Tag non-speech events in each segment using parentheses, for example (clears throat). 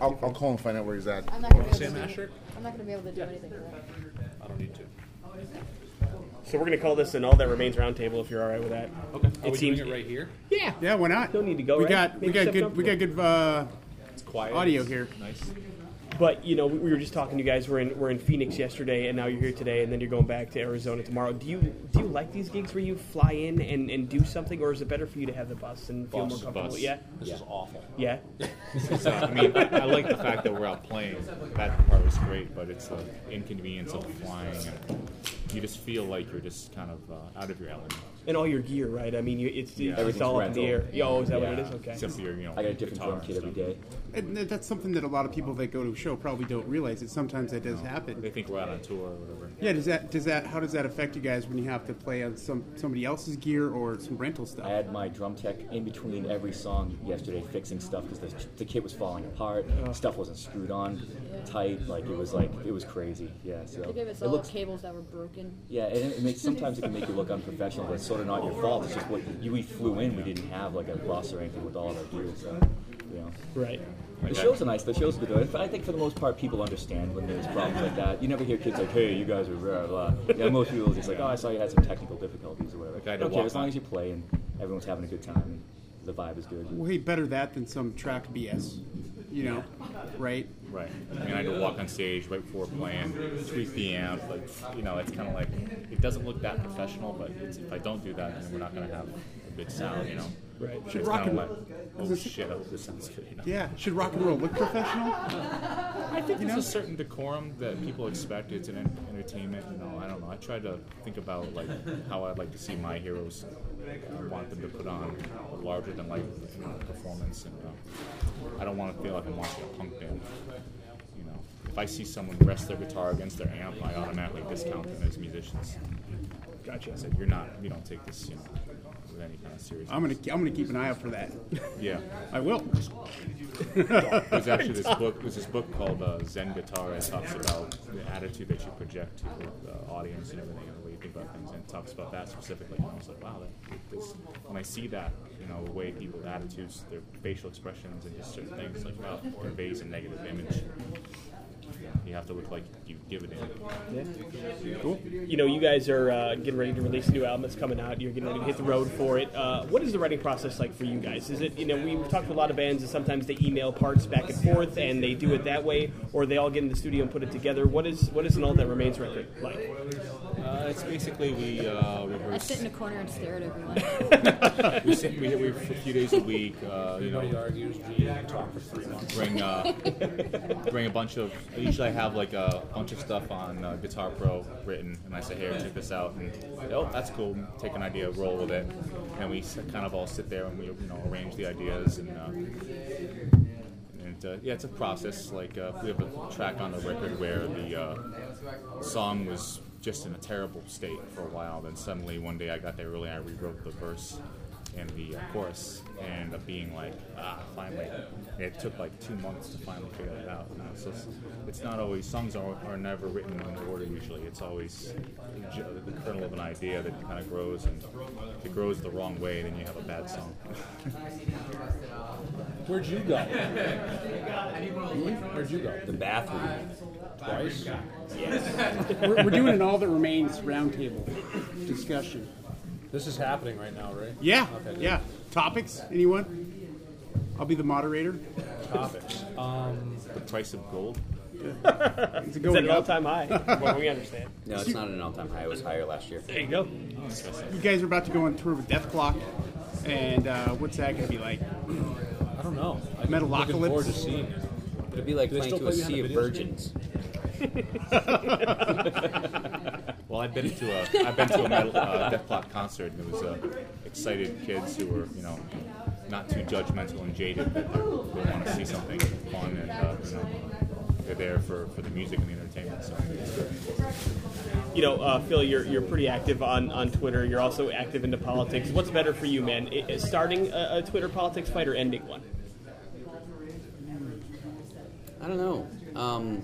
I'll, I'll call and find out where he's at. I'm not gonna be able Sam to. Asher? I'm not gonna be able to do anything for that. I don't need to. So we're going to call this an All That Remains roundtable if you're all right with that. Okay. It we seems- doing it right here? Yeah. Yeah, why not? Don't need to go, We right? got we Make got yourself good we got good uh, It's quiet. Audio here. Nice. But you know, we we were just talking. to You guys were in were in Phoenix yesterday, and now you're here today, and then you're going back to Arizona tomorrow. Do you do you like these gigs where you fly in and, and do something, or is it better for you to have the bus and feel Bus, more comfortable? bus. Yeah, This is awful. yeah. (laughs) It's, uh, I mean, I, I like the fact that we're out playing. That part was great, but it's the inconvenience of flying, and you just feel like you're just kind of uh, out of your element. And all your gear, right? I mean, you, it's, it's just all up in the air. rental. Yeah, oh, is that what it Yeah. Okay. Except for your, you know, I got a different drum kit and every stuff. day. and that's something that a lot of people that go to a show probably don't realize that sometimes that does They happen. They think we're out on tour or whatever. Yeah, does that does that how does that affect you guys when you have to play on some somebody else's gear or some rental stuff? I had my drum tech in between every song yesterday fixing stuff because the, the kit was falling apart. Oh. Stuff wasn't screwed on tight. Like it was like it was crazy. Yeah. So They gave us it all looks cables that were broken. yeah. And it, it makes sometimes it can make you look unprofessional, but it's sort of not your fault. It's just what you we flew in. We didn't have like a bus or anything with all of our gear. So you know. Right. The shows are nice. The shows are good. I think for the most part, people understand when there's problems like that. You never hear kids like, "Hey, you guys are blah blah." Yeah, most people are just like, "Oh, I saw you had some technical difficulties or whatever." Okay, I had I to don't care walk as long on- as you play and everyone's having a good time and the vibe is good. Way better that than some track BS. You know, right? Right. I mean, I had to walk on stage right before playing, 3 p.m. Like, you know, it's kind of like it doesn't look that professional, but it's, if I don't do that, then we're not going to have a good sound, you know. Right. Should kind rock of and- like, oh shit, I hope this sounds good. You know? Yeah. Should rock and roll look professional? I think there's a certain decorum that people expect. It's an en- entertainment. You know, I don't know. I try to think about like how I'd like to see my heroes. I want them to put on a larger than life you know, performance, and uh, I don't want to feel like I'm watching a punk band. If I see someone rest their guitar against their amp, I automatically discount them as musicians. Gotcha. I said, "You're not. You don't take this, you know, with any kind of seriousness." I'm gonna I'm gonna keep an eye out for that. Yeah. I will. (laughs) There's actually this book. There's this book called uh, Zen Guitar that talks about the attitude that you project to the audience and everything, and the way you think about things, and it talks about that specifically. And I was like, wow, that, this, when I see that, you know, the way people's attitudes, their facial expressions, and just certain things, like it conveys a negative image. You have to look like you give it in. Cool. You know, you guys are uh, getting ready to release a new album that's coming out. You're getting ready to hit the road for it. Uh, what is the writing process like for you guys? Is it, you know, we've talked to a lot of bands and sometimes they email parts back and forth and they do it that way, or they all get in the studio and put it together. What is what is an All That Remains record like? Uh, it's basically we uh, I sit in a corner and stare at everyone. (laughs) we sit we, we for a few days a week. Uh, you know, Everybody argues, G, talk for three months. bring uh, (laughs) bring a bunch of. Usually, I have like a bunch of stuff on uh, Guitar Pro written, and I say, "Here, check this out." And oh, that's cool. Take an idea, roll with it, and we kind of all sit there and we you know arrange the ideas and. Uh, and uh, yeah, it's a process. Like uh, we have a track on the record where the uh, song was just in a terrible state for a while. Then suddenly one day I got there early, I rewrote the verse and the uh, chorus, and ended up being like, ah, finally. It took like two months to finally figure it out. You know? So it's, it's not always songs are, are never written in order. Usually, it's always the kernel of an idea that kind of grows, and if it grows the wrong way, then you have a bad song. Where'd you go? Where'd you go? The bathroom. Twice? We're, we're doing an all that remains roundtable discussion. This is happening right now, right? Yeah. Okay. Yeah. Topics? Anyone? I'll be the moderator. Topics. Um, The price of gold. Yeah. It's Is that an all time high? (laughs) well, we understand. No, it's not an all-time high. It was higher last year. There you go. You guys are about to go on tour with Dethklok, and uh, what's that going to be like? I don't know. I'm Metalocalypse? looking forward to seeing it. It'd be like Do they playing still to a play behind sea the of virgins. (laughs) (laughs) Well, I've been to a I've been to a metal, uh, Death Clock concert, and it was uh, excited kids who were you know not too judgmental and jaded, but they, they want to see something fun, and uh, you know they're there for, for the music and the entertainment. So it's good. You know, uh, Phil, you're, you're pretty active on, on Twitter. You're also active into politics. What's better for you, man? I- is starting a, a Twitter politics fight or ending one? I don't know. Um,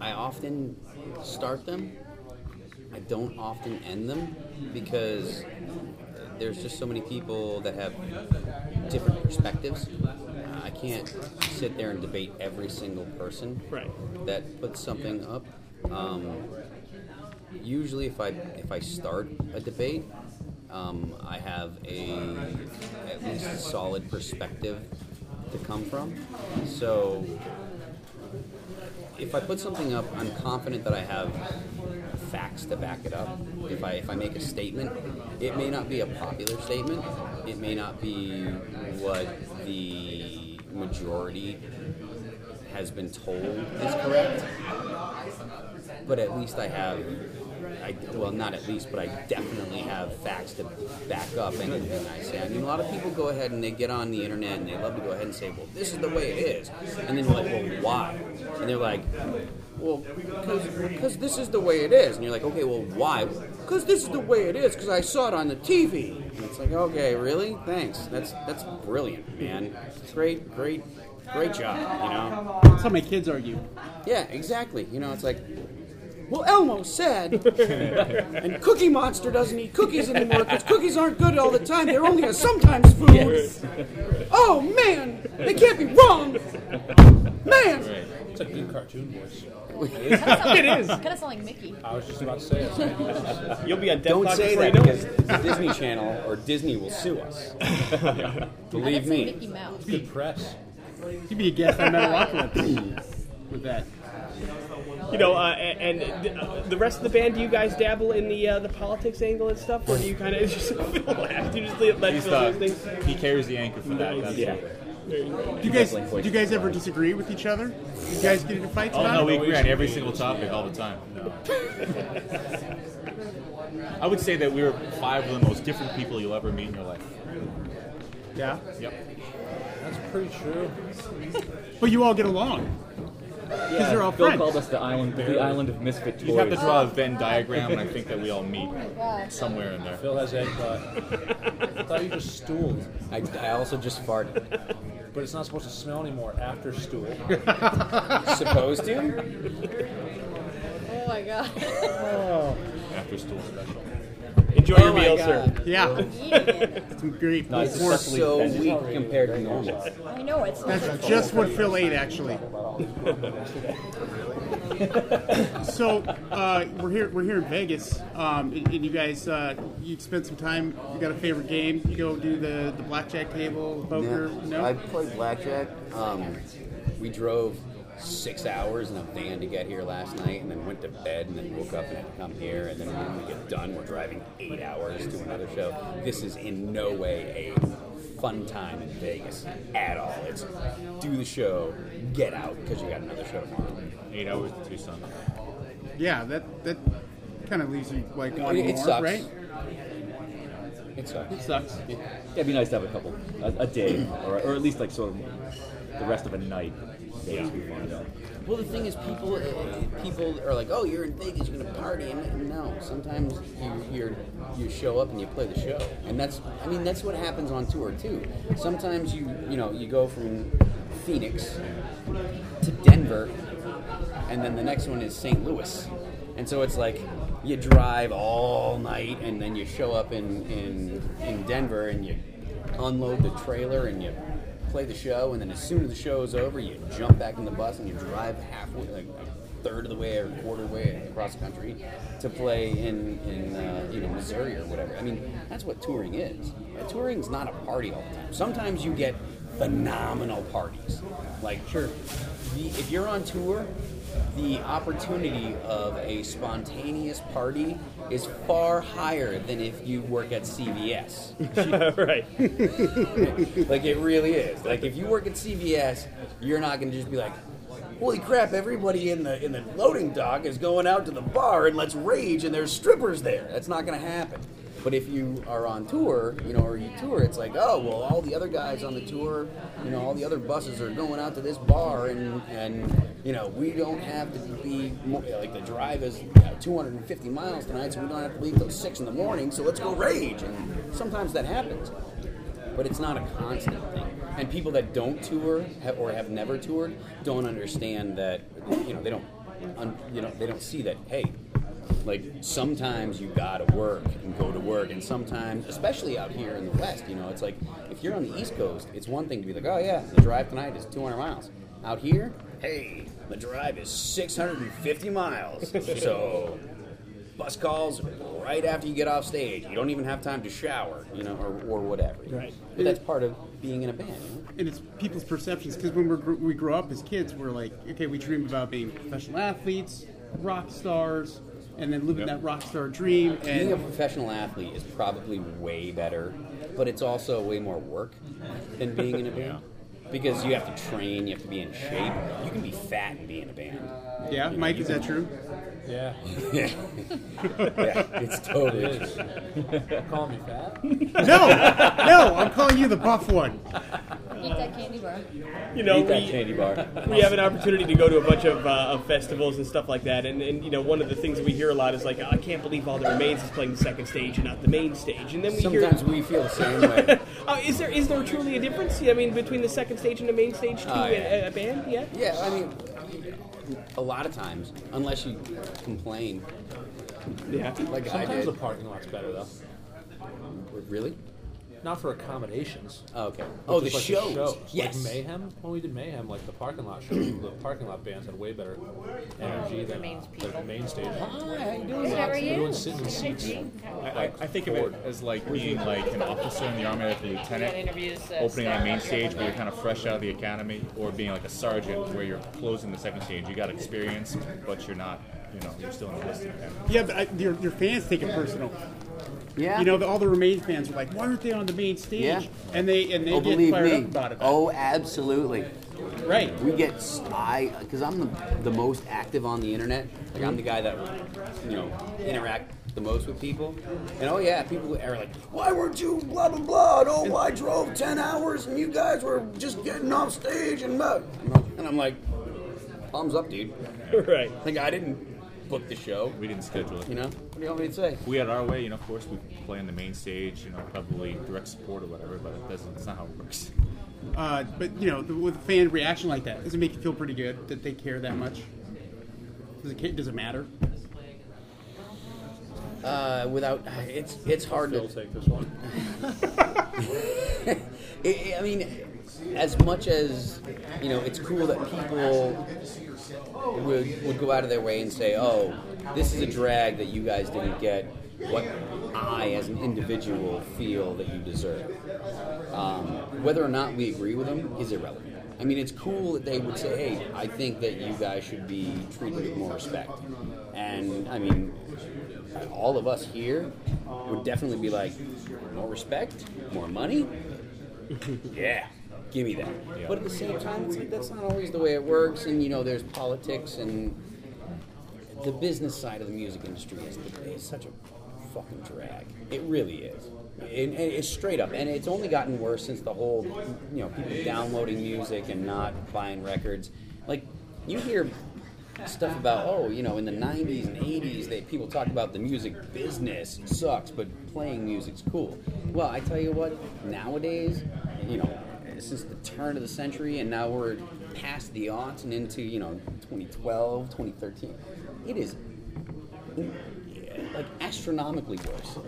I often start them. I don't often end them because there's just so many people that have different perspectives. I can't sit there and debate every single person Right. that puts something up. Um, usually, if I if I start a debate, um, I have a at least a solid perspective to come from. So, if I put something up, I'm confident that I have facts to back it up. If I if I make a statement, it may not be a popular statement. It may not be what the majority has been told is correct. But at least I have I, well, not at least, but I definitely have facts to back up anything I say. I mean, a lot of people go ahead and they get on the internet and they love to go ahead and say, well, this is the way it is. And then you're like, well, why? And they're like, well, because this is the way it is. And you're like, okay, well, why? Because this is the way it is, because I saw it on the TV. And it's like, okay, really? Thanks. That's, that's brilliant, man. Great, great, great job, you know? That's how my kids argue. Yeah, exactly. You know, it's like, well, Elmo said, (laughs) and Cookie Monster doesn't eat cookies anymore because cookies aren't good all the time. They're only a sometimes food. Oh man, they can't be wrong. Man, It's a good cartoon voice. It is. Kind of sound like Mickey. I was just about to say it. You'll be on Death don't say before that because it. the Disney Channel or Disney will sue us. (laughs) Believe me. say Mickey me. Mouse. Good press. You'd be a guest on Metalocalypse (laughs) with that. You know, uh, and, and uh, the rest of the band, do you guys dabble in the uh, the politics angle and stuff, or do you kind of (laughs) just Phil laughs? Do you just let He's Phil the, do things? he carries the anchor for that. That's Yeah. Do you guys do you guys ever disagree with each other? Do You guys get into fights Oh about no, it? we agree on every single topic all the time. (laughs) I would say that we were five of the most different people you'll ever meet in your life. Yeah, Yep. That's pretty true. but you all get along. Yeah, they're all Phil friends. called us the island, the island of misfit toys. You'd have to draw a Venn diagram, and I think that we all (laughs) oh meet somewhere in there. Phil has egg butt. Uh, I thought you just stooled, I, I also just farted. but it's not supposed to smell anymore after stool. (laughs) Supposed to? Oh my god. Oh. After school special. Enjoy your Oh my meal, God. sir. Yeah, Eating it. some great. No, it's more- That's so That's weak compared to normal. I know it's. That's just what Phil ate, actually. (laughs) so uh, we're here. We're here in Vegas, um, and, and you guys, uh, you spent some time. You got a favorite game? You go do the, the blackjack table, poker. No, I played blackjack. Um, we drove six hours in a van to get here last night, and then went to bed, and then woke up and had to come here. And then when we get done, we're driving eight hours to another show. This is in no way a fun time in Vegas at all. It's do the show, get out because you got another show tomorrow. Eight hours to Tucson. yeah, that that kind of leaves you like It, it more, sucks. right? It sucks. It sucks. Yeah, it'd be nice to have a couple, a, a day, or, or at least like sort of the rest of a night. Yeah. Would be fun. Well, the thing is, people uh, people are like, "Oh, you're in Vegas, you're gonna party," and no. Sometimes you you're, you show up and you play the show, and that's I mean that's what happens on tour too. Sometimes you you know you go from Phoenix to Denver, and then the next one is St. Louis, and so it's like you drive all night, and then you show up in in in Denver, and you unload the trailer, and you play the show, and then as soon as the show is over, you jump back in the bus and you drive halfway, like a third of the way or a quarter way across the country to play in in uh, you know Missouri or whatever. I mean, that's what touring is. Uh, Touring's not a party all the time. Sometimes you get phenomenal parties. Like sure, if you're on tour, the opportunity of a spontaneous party is far higher than if you work at CVS. (laughs) right. (laughs) Like it really is. Like if you work at CVS, you're not going to just be like, "Holy crap! Everybody in the in the loading dock is going out to the bar and let's rage, and there's strippers there." That's not going to happen. But if you are on tour, you know, or you tour, it's like, oh well, all the other guys on the tour, you know, all the other buses are going out to this bar, and and you know, we don't have to be like the drive is uh, 250 miles tonight, so we don't have to leave till six in the morning. So let's go rage, and sometimes that happens but it's not a constant thing. And people that don't tour or have never toured don't understand that. You know, they don't. You know, they don't see that. Hey, Like sometimes you gotta work and go to work, and sometimes, especially out here in the West, you know, it's like if you're on the East Coast, it's one thing to be like, oh yeah, the drive tonight is 200 miles. Out here, hey, the drive is 650 miles. (laughs) so bus calls right after you get off stage. You don't even have time to shower, you know, or, or whatever. Right. But that's part of being in a band. You know? and it's people's perceptions because when we're, we grow up as kids, we're like, okay, we dream about being professional athletes, rock stars, and then living Yep. that rock star dream. Being a professional athlete is probably way better, but it's also way more work than being in a band. Because you have to train, you have to be in shape. You can be fat and be in a band. yeah, Mike, is that true? Yeah. (laughs) yeah, it's totally It true. (laughs) Call me fat? No, no, I'm calling you the buff one. Eat that candy bar. You know, Eat that we, candy bar. we have an opportunity to go to a bunch of, uh, of festivals and stuff like that, and, and you know, one of the things that we hear a lot is like, I can't believe All That Remains is playing the second stage and not the main stage, and then we Sometimes hear. we feel the same way. Uh, (laughs) is there is there truly a difference? I mean, between the second stage and the main stage to Oh, yeah. a, a band? Yeah. Yeah, I mean, a lot of times, unless you complain, Yeah. like I Sometimes did. the parking lot's better, though. Really? Not for accommodations. Oh, okay. Oh, the just, shows. like, shows. Yes. Like Mayhem, when we did Mayhem, like the parking lot shows, the parking lot bands had way better energy than Remains uh, the main stage. Hi, how you doing? How are you? Everyone sitting in seats. I, I, I think of it as like being like an officer in the army, like a lieutenant, opening on main stage where you're kind of fresh out of the academy, or being like a sergeant where you're closing the second stage. You got experience, but you're not, you know, you're still enlisted. Yeah, but I, your, your fans take it personal. Yeah. You know, the, all the Remains fans are like, why aren't they on the main stage? Yeah. And they and they oh, get believe fired me. up about it. Oh, absolutely. right. We get I because I'm the, the most active on the internet. Like I'm the guy that you know interact the most with people. And oh yeah, people are like, why weren't you blah blah blah? And, oh, I drove ten hours and you guys were just getting off stage and blah. And I'm like, thumbs up, dude. (laughs) right. Like I didn't book the show. We didn't schedule it. You know what do you want me to say? We had our way, you know. Of course, we play on the main stage, you know, probably direct support or whatever, but it doesn't. It's not how it works. Uh, but you know, the, with a fan reaction like that, does it make you feel pretty good that they care that much? Does it, does it matter? Uh, without it's it's hard Phil, to take this one. (laughs) I I mean, as much as you know, it's cool that people would would go out of their way and say, "Oh, this is a drag that you guys didn't get what I, as an individual, feel that you deserve." Um, whether or not we agree with them is irrelevant. I mean, it's cool that they would say, "Hey, I think that you guys should be treated with more respect." And I mean, all of us here would definitely be like, "More respect, more money." (laughs) yeah, give me that. But at the same time, it's like that's not always the way it works, and you know, there's politics and the business side of the music industry is, is such a fucking drag. It really is. And, and it's straight up, and it's only gotten worse since the whole, you know, people downloading music and not buying records. Like, you hear stuff about, oh, you know, in the 90s and 80s, they, people talk about the music business sucks, but playing music's cool. Well, I tell you what, nowadays, you know, since the turn of the century, and now we're past the aughts and into, you know, 2012, 2013, it is like astronomically worse.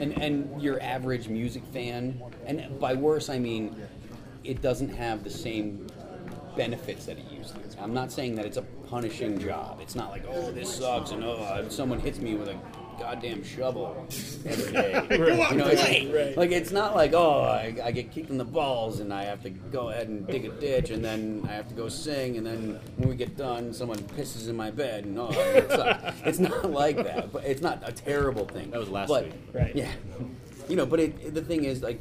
And and your average music fan, and by worse I mean it doesn't have the same benefits that it used to. I'm not saying that it's a punishing job. It's not like oh this sucks and oh someone hits me with a goddamn shovel every day. (laughs) You know, it's like, Right. like it's not like oh I, I get kicked in the balls and I have to go ahead and dig a ditch and then I have to go sing and then when we get done someone pisses in my bed and oh it sucks. (laughs) it's not like that but it's not a terrible thing That was last but, week. Right. yeah you know but it, the thing is like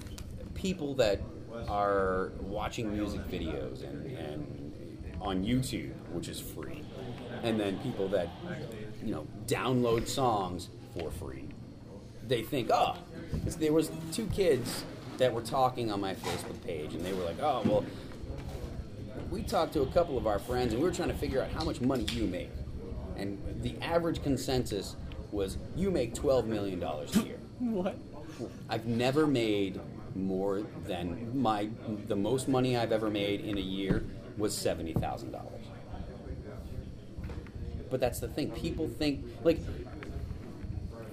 people that are watching music videos and, and on YouTube which is free and then people that you know download songs for free they think, oh, there was two kids that were talking on my Facebook page, and they were like, oh, well, we talked to a couple of our friends, and we were trying to figure out how much money you make, and the average consensus was you make twelve million dollars a year. (laughs) What? I've never made more than my the most money I've ever made in a year was seventy thousand dollars. But that's the thing. People think like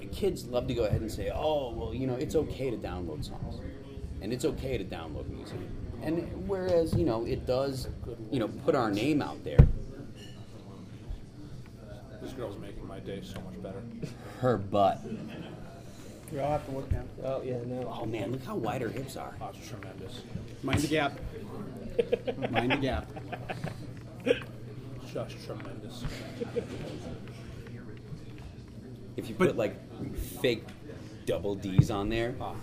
kids love to go ahead and say, "Oh, well, you know, it's okay to download songs, and it's okay to download music." And whereas you know it does, you know, put our name out there. This girl's making my day so much better. Her butt. We all have to look now. Oh yeah, no. Oh man, look how wide her hips are. Oh, it's tremendous. Mind the gap. (laughs) Mind the gap. Just tremendous. If you But- put like fake double D's on there, Ah,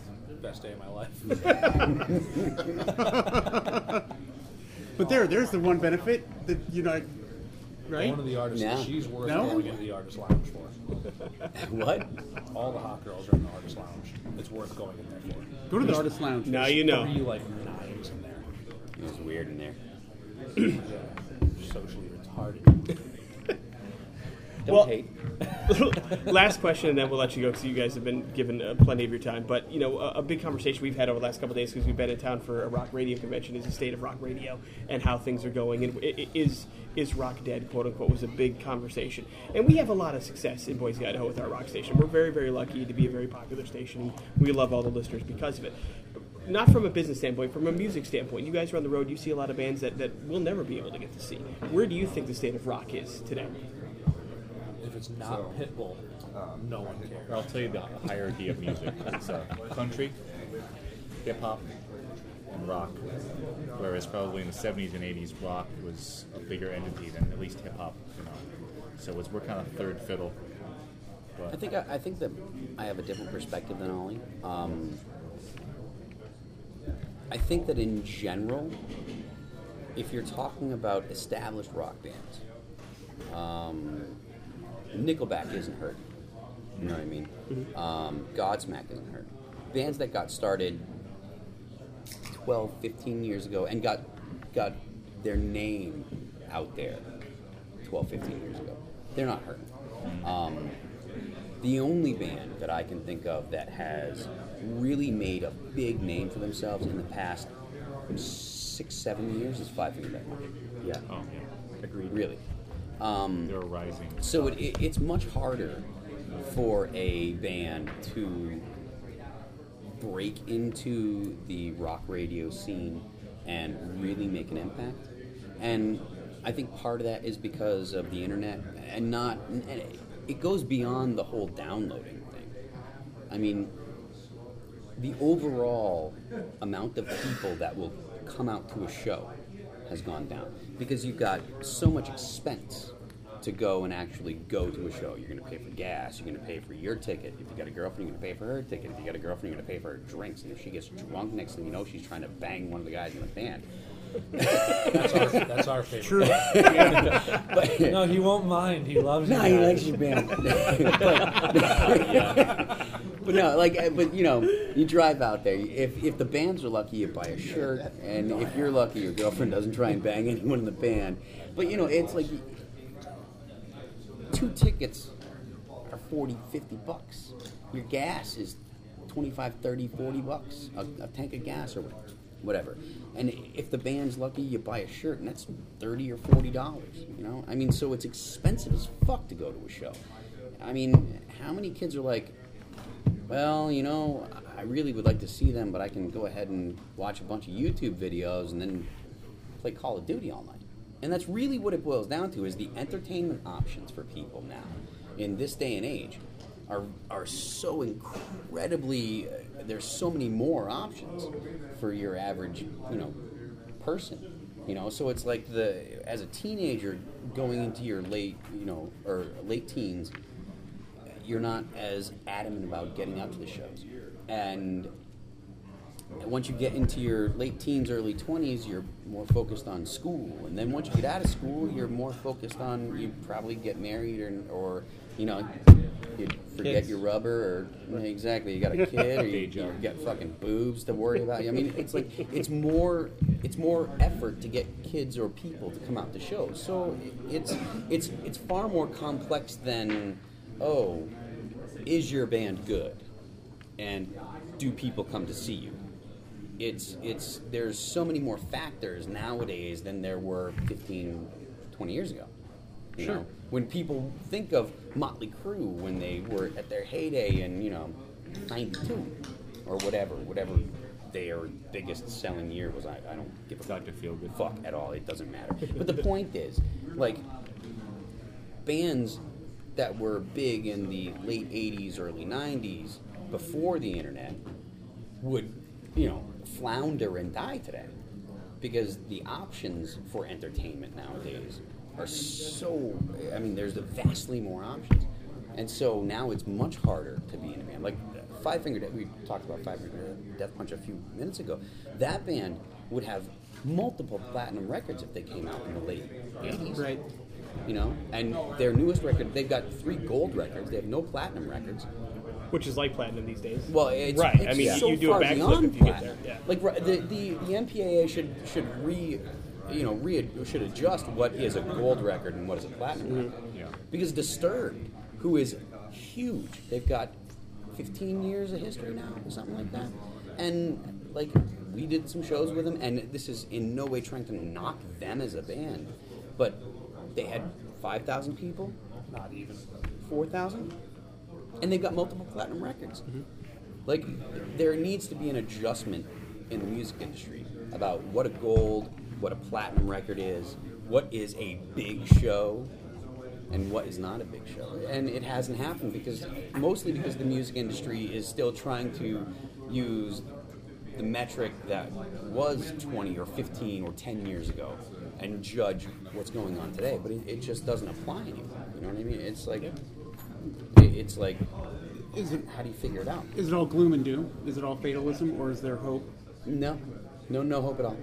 best day of my life. (laughs) (laughs) But there, there's the one benefit that you know, right? One of the artists, Yeah. she's worth No? going into the artist lounge for. (laughs) what? All the hot girls are in the artist lounge. It's worth going in there for. Go to the artist lounge. Now you know. Three like nines in there. It was weird in there. (clears throat) Yeah, socially retarded. Don't Well- hate. (laughs) last question, and then we'll let you go because you guys have been given uh, plenty of your time. But you know, a, a big conversation we've had over the last couple of days because we've been in town for a rock radio convention is the state of rock radio and how things are going. And is is rock dead, quote unquote, was a big conversation. And we have a lot of success in Boise, Idaho, with our rock station. We're very, very lucky to be a very popular station. We love all the listeners because of it. Not from a business standpoint, from a music standpoint. You guys are on the road. You see a lot of bands that, that we'll never be able to get to see. Where do you think the state of rock is today? If it's not Pitbull, no one cares. I'll tell you the hierarchy of music. It's uh, country, hip hop, and rock. Whereas probably in the 70s and 80s, rock was a bigger entity than at least hip hop. You know, so it's, we're kind of third fiddle. But I think I, I think that I have a different perspective than Oli. Um, I think that in general, if you're talking about established rock bands, um, Nickelback isn't hurt. You know what I mean? Um, Godsmack isn't hurt. Bands that got started 12, 15 years ago and got got their name out there 12, 15 years ago, they're not hurt. Um, the only band that I can think of that has really made a big name for themselves in the past six, seven years is Five Finger Death Punch. Yeah. oh, yeah. Agreed. Really. Um, they're rising. so it, it, it's much harder for a band to break into the rock radio scene and really make an impact. And I think part of that is because of the internet, and not. And it- it goes beyond the whole downloading thing. I mean, the overall amount of people that will come out to a show has gone down because you've got so much expense to go and actually go to a show. You're going to pay for gas. You're going to pay for your ticket. If you got a girlfriend, you're going to pay for her ticket. If you got a girlfriend, you're going to pay for her drinks. And if she gets drunk, next thing you know, she's trying to bang one of the guys in the band. That's our, that's our favorite. True. (laughs) But, No, he won't mind. He loves No, you he likes your band. (laughs) but, but no, like, uh, but you know, you drive out there. If if the bands are lucky, you buy a shirt, and if you're lucky, your girlfriend doesn't try and bang (laughs) anyone in the band. But you know, it's like two tickets are 40, 50 bucks. Your gas is 25, 30, 40 bucks. A, a tank of gas or whatever. And if the band's lucky, you buy a shirt, and that's 30 or 40 dollars. You know, I mean, so it's expensive as fuck to go to a show. I mean, how many kids are like, well, you know, I really would like to see them, but I can go ahead and watch a bunch of YouTube videos and then play Call of Duty all night. And that's really what it boils down to is the entertainment options for people now in this day and age are are so incredibly uh, there's so many more options for your average, you know, person. You know, so it's like the as a teenager going into your late, you know, or late teens, you're not as adamant about getting out to the shows. And once you get into your late teens, early 20s, you're more focused on school. And then once you get out of school, you're more focused on you probably get married or, or you know, you forget Kids. your rubber or exactly, you got a kid or you, you (laughs) got fucking boobs to worry about. I mean, it's like it's more it's more effort to get kids or people to come out to shows. So it's it's it's far more complex than oh, is your band good? And do people come to see you? It's it's there's so many more factors nowadays than there were 15 20 years ago. You Sure. know? When people think of Motley Crue when they were at their heyday in you know '92 or whatever, whatever their biggest selling year was, I, I don't give a Dr. Feelgood. fuck at all. It doesn't matter. But the point is, like, bands that were big in the late 80s, early 90s, before the internet, would, you know, flounder and die today. Because the options for entertainment nowadays are so, I mean, there's vastly more options. And so now it's much harder to be in a band. Like Five Finger Death, we talked about Five Finger Death Punch a few minutes ago. That band would have multiple platinum records if they came out in the late 80s Right. You know and their newest record they've got three gold records they have no platinum records Which is like platinum these days. well it's, Right, it's I mean, so you do a backflip if you get there, yeah. like the, the the mpaa should should re you know re should adjust what is a gold record and what is a platinum Mm-hmm. record Yeah. because disturbed who is huge they've got 15 years of history now or something like that and like we did some shows with them and this is in no way trying to knock them as a band but they had 5000 people Not even. 4,000? And they've got multiple platinum records. Mm-hmm. Like, there needs to be an adjustment in the music industry about what a gold, what a platinum record is, what is a big show, and what is not a big show. And it hasn't happened because, mostly because the music industry is still trying to use the metric that was 20 or 15 or 10 years ago and judge what's going on today. But it, it just doesn't apply anymore. You know what I mean? It's like, it, it's like, Is it how do you figure it out? is it all gloom and doom? Is it all fatalism, or is there hope? No, no, no hope at all.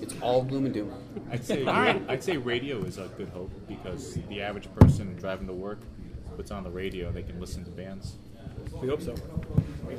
It's all gloom and doom. I'd say (laughs) I'd say radio is a good hope because the average person driving to work puts on the radio, they can listen to bands. We hope so.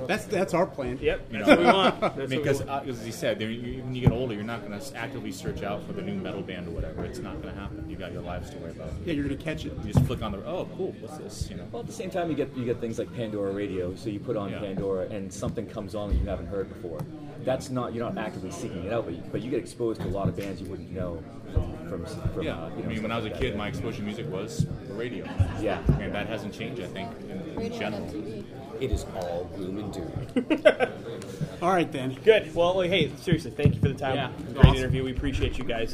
That's that's our plan. Yep, You that's what we want. (laughs) That's I mean, what we because want. as you said, there- you- when you get older, you're not going to actively search out for the new metal band or whatever. It's not going to happen. You got your lives to worry about. Yeah, you're gonna catch it. You just flick on the oh, cool, what's this? You know. Well, at the same time, you get you get things like Pandora Radio. So you put on Yeah. Pandora, and something comes on that you haven't heard before. That's not you're not actively seeking it out, but you, but you get exposed to a lot of bands you wouldn't know from from, from Yeah, uh, you I mean, when I was a kid, that. my exposure to music was the radio, yeah. and that hasn't changed. I think in, in Radio general. MTV. It is all gloom and doom. (laughs) All right then. Good. Well, hey, seriously, thank you for the time. Yeah, Great awesome. interview. We appreciate you guys.